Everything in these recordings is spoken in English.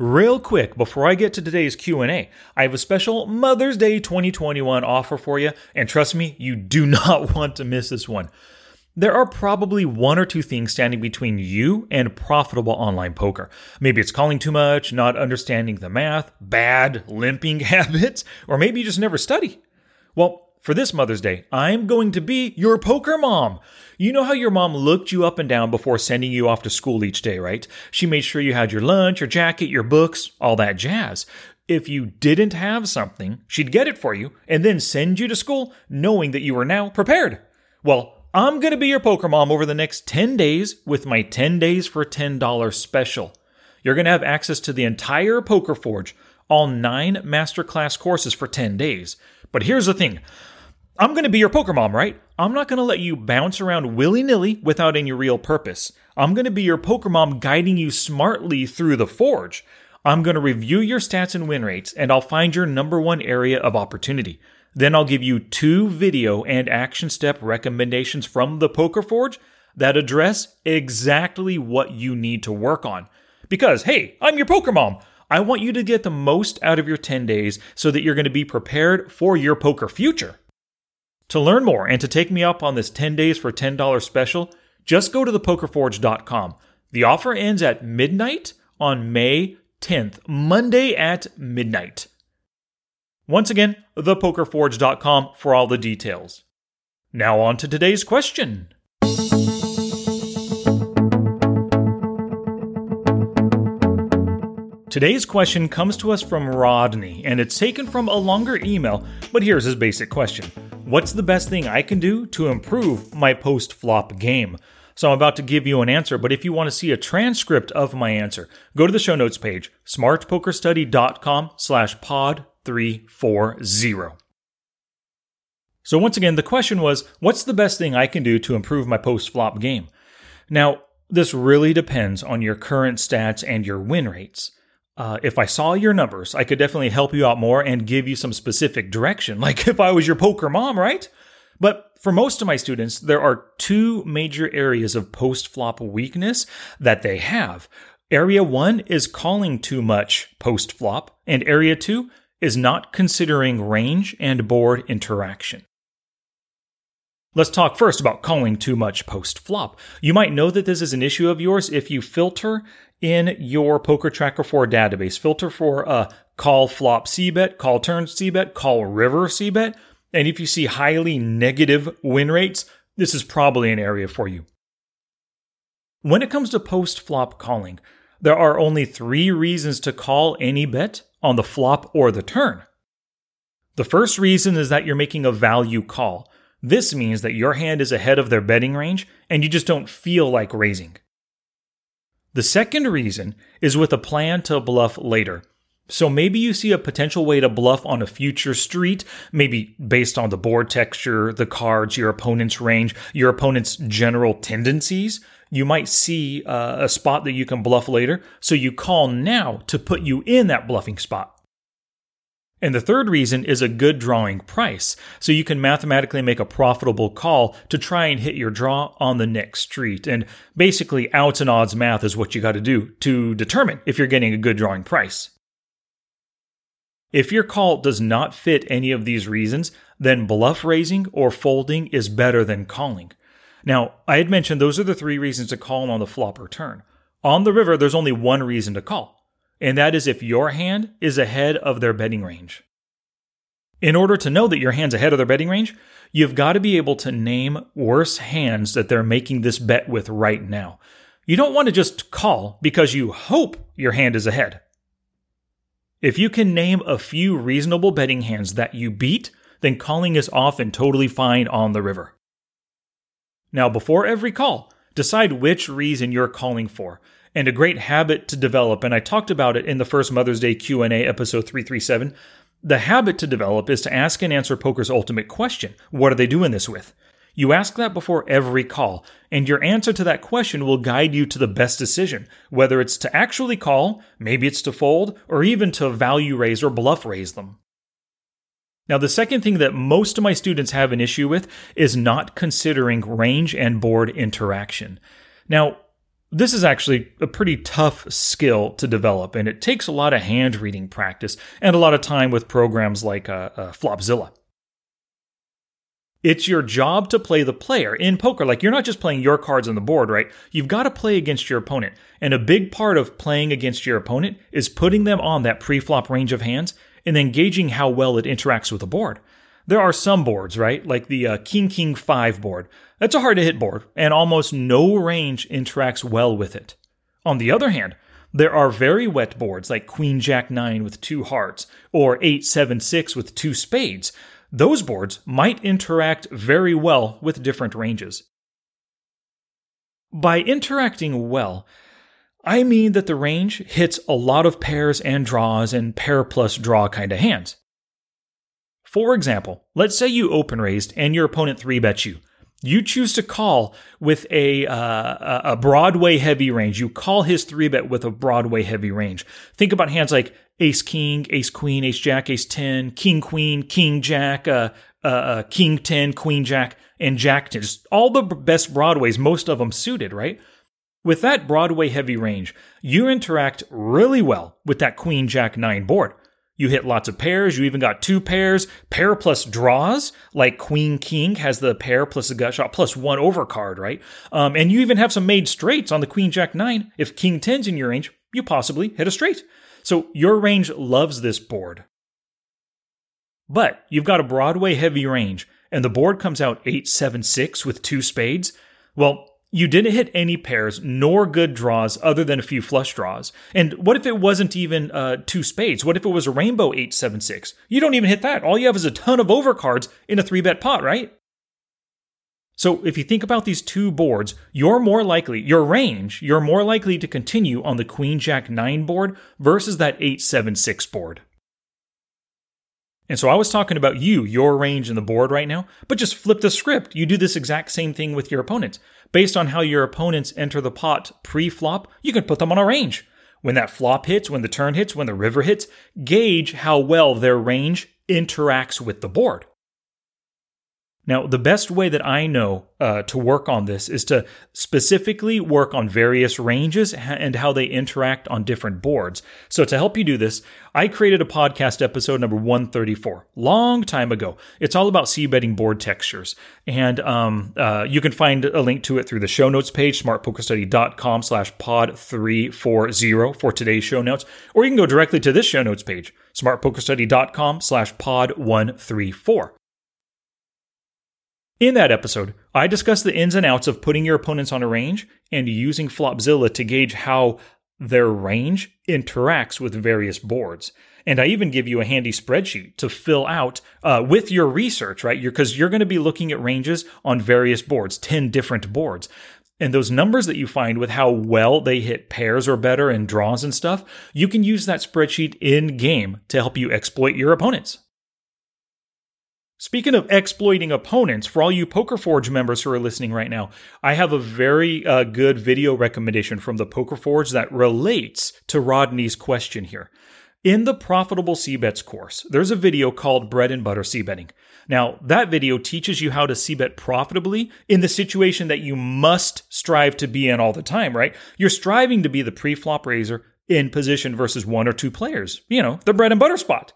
Real quick, before I get to today's Q&A, I have a special Mother's Day 2021 offer for you, and trust me, you do not want to miss this one. There are probably one or two things standing between you and profitable online poker. Maybe it's calling too much, not understanding the math, bad limping habits, or maybe you just never study. Well, for this Mother's Day, I'm going to be your poker mom. You know how your mom looked you up and down before sending you off to school each day, right? She made sure you had your lunch, your jacket, your books, all that jazz. If you didn't have something, she'd get it for you and then send you to school knowing that you were now prepared. Well, I'm going to be your poker mom over the next 10 days with my 10 days for $10 special. You're going to have access to the entire Poker Forge, all nine masterclass courses for 10 days. But here's the thing I'm going to be your poker mom, right? I'm not going to let you bounce around willy nilly without any real purpose. I'm going to be your poker mom guiding you smartly through the forge. I'm going to review your stats and win rates, and I'll find your number one area of opportunity. Then I'll give you two video and action step recommendations from the Poker Forge that address exactly what you need to work on. Because, hey, I'm your poker mom. I want you to get the most out of your 10 days so that you're going to be prepared for your poker future. To learn more and to take me up on this 10 days for $10 special, just go to thepokerforge.com. The offer ends at midnight on May 10th, Monday at midnight. Once again, thepokerforge.com for all the details. Now on to today's question. Today's question comes to us from Rodney, and it's taken from a longer email, but here's his basic question What's the best thing I can do to improve my post flop game? So I'm about to give you an answer, but if you want to see a transcript of my answer, go to the show notes page, smartpokerstudy.com slash pod 340. So once again, the question was, what's the best thing I can do to improve my post flop game? Now, this really depends on your current stats and your win rates uh, if I saw your numbers, I could definitely help you out more and give you some specific direction, like if I was your poker mom, right? But for most of my students, there are two major areas of post flop weakness that they have. Area one is calling too much post flop, and area two is not considering range and board interaction. Let's talk first about calling too much post flop. You might know that this is an issue of yours if you filter in your Poker Tracker 4 database. Filter for a call flop c-bet, call turn c-bet, call river c-bet. And if you see highly negative win rates, this is probably an area for you. When it comes to post flop calling, there are only three reasons to call any bet on the flop or the turn. The first reason is that you're making a value call. This means that your hand is ahead of their betting range and you just don't feel like raising. The second reason is with a plan to bluff later. So maybe you see a potential way to bluff on a future street, maybe based on the board texture, the cards, your opponent's range, your opponent's general tendencies. You might see uh, a spot that you can bluff later, so you call now to put you in that bluffing spot. And the third reason is a good drawing price. So you can mathematically make a profitable call to try and hit your draw on the next street. And basically, outs and odds math is what you got to do to determine if you're getting a good drawing price. If your call does not fit any of these reasons, then bluff raising or folding is better than calling. Now, I had mentioned those are the three reasons to call on the flop or turn. On the river, there's only one reason to call and that is if your hand is ahead of their betting range. In order to know that your hand's ahead of their betting range, you've got to be able to name worse hands that they're making this bet with right now. You don't want to just call because you hope your hand is ahead. If you can name a few reasonable betting hands that you beat, then calling is often totally fine on the river. Now, before every call, decide which reason you're calling for and a great habit to develop and I talked about it in the first Mother's Day Q&A episode 337. The habit to develop is to ask and answer poker's ultimate question. What are they doing this with? You ask that before every call, and your answer to that question will guide you to the best decision, whether it's to actually call, maybe it's to fold, or even to value raise or bluff raise them. Now, the second thing that most of my students have an issue with is not considering range and board interaction. Now, This is actually a pretty tough skill to develop, and it takes a lot of hand reading practice and a lot of time with programs like uh, uh, Flopzilla. It's your job to play the player in poker. Like you're not just playing your cards on the board, right? You've got to play against your opponent. And a big part of playing against your opponent is putting them on that pre-flop range of hands and then gauging how well it interacts with the board. There are some boards, right? Like the uh, King King 5 board. That's a hard to hit board, and almost no range interacts well with it. On the other hand, there are very wet boards like Queen Jack 9 with two hearts, or 8 7 6 with two spades. Those boards might interact very well with different ranges. By interacting well, I mean that the range hits a lot of pairs and draws and pair plus draw kind of hands. For example, let's say you open raised and your opponent three bets you. You choose to call with a uh, a Broadway heavy range. You call his three bet with a Broadway heavy range. Think about hands like Ace King, Ace Queen, Ace Jack, Ace Ten, King Queen, King Jack, uh, uh, uh King Ten, Queen Jack, and Jack Ten. Just all the best Broadways, most of them suited, right? With that Broadway heavy range, you interact really well with that Queen Jack 9 board. You hit lots of pairs. You even got two pairs, pair plus draws, like Queen King has the pair plus a gut shot plus one over card, right? Um, and you even have some made straights on the Queen Jack 9. If King 10's in your range, you possibly hit a straight. So your range loves this board. But you've got a Broadway heavy range, and the board comes out 876 with two spades. Well, you didn't hit any pairs nor good draws other than a few flush draws. And what if it wasn't even uh, two spades? What if it was a rainbow 876? You don't even hit that. All you have is a ton of overcards in a three bet pot, right? So if you think about these two boards, you're more likely, your range, you're more likely to continue on the Queen Jack 9 board versus that 876 board. And so I was talking about you, your range in the board right now, but just flip the script. You do this exact same thing with your opponents. Based on how your opponents enter the pot pre flop, you can put them on a range. When that flop hits, when the turn hits, when the river hits, gauge how well their range interacts with the board. Now, the best way that I know uh, to work on this is to specifically work on various ranges and how they interact on different boards. So, to help you do this, I created a podcast episode number 134, long time ago. It's all about c betting board textures. And um, uh, you can find a link to it through the show notes page, smartpokerstudy.com slash pod 340 for today's show notes. Or you can go directly to this show notes page, smartpokerstudy.com slash pod 134. In that episode, I discuss the ins and outs of putting your opponents on a range and using Flopzilla to gauge how their range interacts with various boards. And I even give you a handy spreadsheet to fill out uh, with your research, right? Because you're, you're going to be looking at ranges on various boards, 10 different boards. And those numbers that you find with how well they hit pairs or better and draws and stuff, you can use that spreadsheet in game to help you exploit your opponents. Speaking of exploiting opponents, for all you Poker Forge members who are listening right now, I have a very uh, good video recommendation from the Poker Forge that relates to Rodney's question here. In the Profitable C Bets course, there's a video called Bread and Butter C Betting. Now, that video teaches you how to C bet profitably in the situation that you must strive to be in all the time, right? You're striving to be the pre flop raiser in position versus one or two players, you know, the bread and butter spot.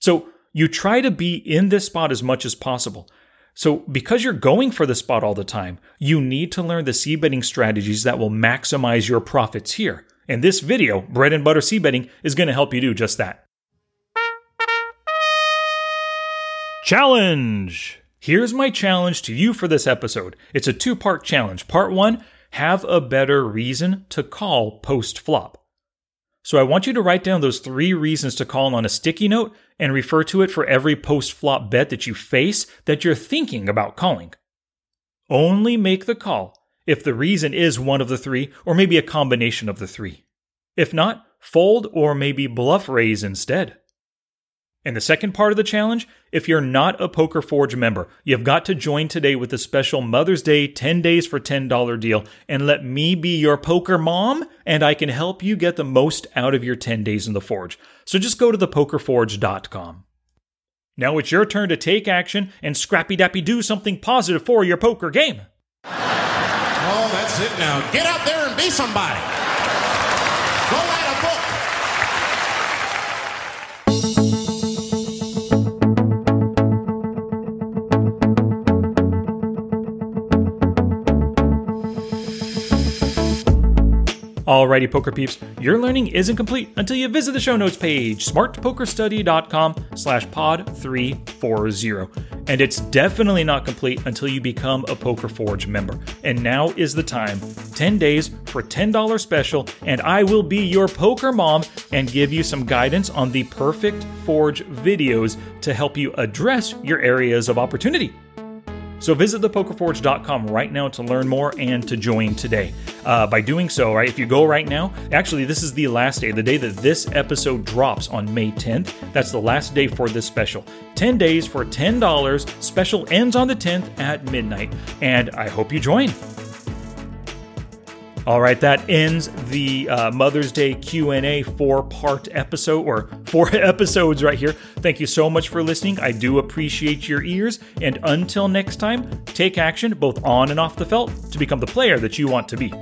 So, you try to be in this spot as much as possible. So, because you're going for the spot all the time, you need to learn the betting strategies that will maximize your profits here. And this video, Bread and Butter betting, is going to help you do just that. Challenge! Here's my challenge to you for this episode. It's a two part challenge. Part one have a better reason to call post flop. So I want you to write down those three reasons to call on a sticky note and refer to it for every post flop bet that you face that you're thinking about calling. Only make the call if the reason is one of the three or maybe a combination of the three. If not, fold or maybe bluff raise instead. And the second part of the challenge if you're not a Poker Forge member, you've got to join today with the special Mother's Day 10 days for $10 deal and let me be your poker mom and I can help you get the most out of your 10 days in the Forge. So just go to thepokerforge.com. Now it's your turn to take action and scrappy dappy do something positive for your poker game. Oh, that's it now. Get out there and be somebody. Alrighty, poker peeps, your learning isn't complete until you visit the show notes page, smartpokerstudy.com slash pod 340. And it's definitely not complete until you become a Poker Forge member. And now is the time. 10 days for $10 special, and I will be your poker mom and give you some guidance on the perfect Forge videos to help you address your areas of opportunity. So visit thepokerforge.com right now to learn more and to join today. Uh, by doing so, right, if you go right now, actually, this is the last day, the day that this episode drops on May 10th. That's the last day for this special. 10 days for $10. Special ends on the 10th at midnight, and I hope you join. All right, that ends the uh, Mother's Day Q&A four-part episode or four episodes right here. Thank you so much for listening. I do appreciate your ears and until next time, take action both on and off the felt to become the player that you want to be.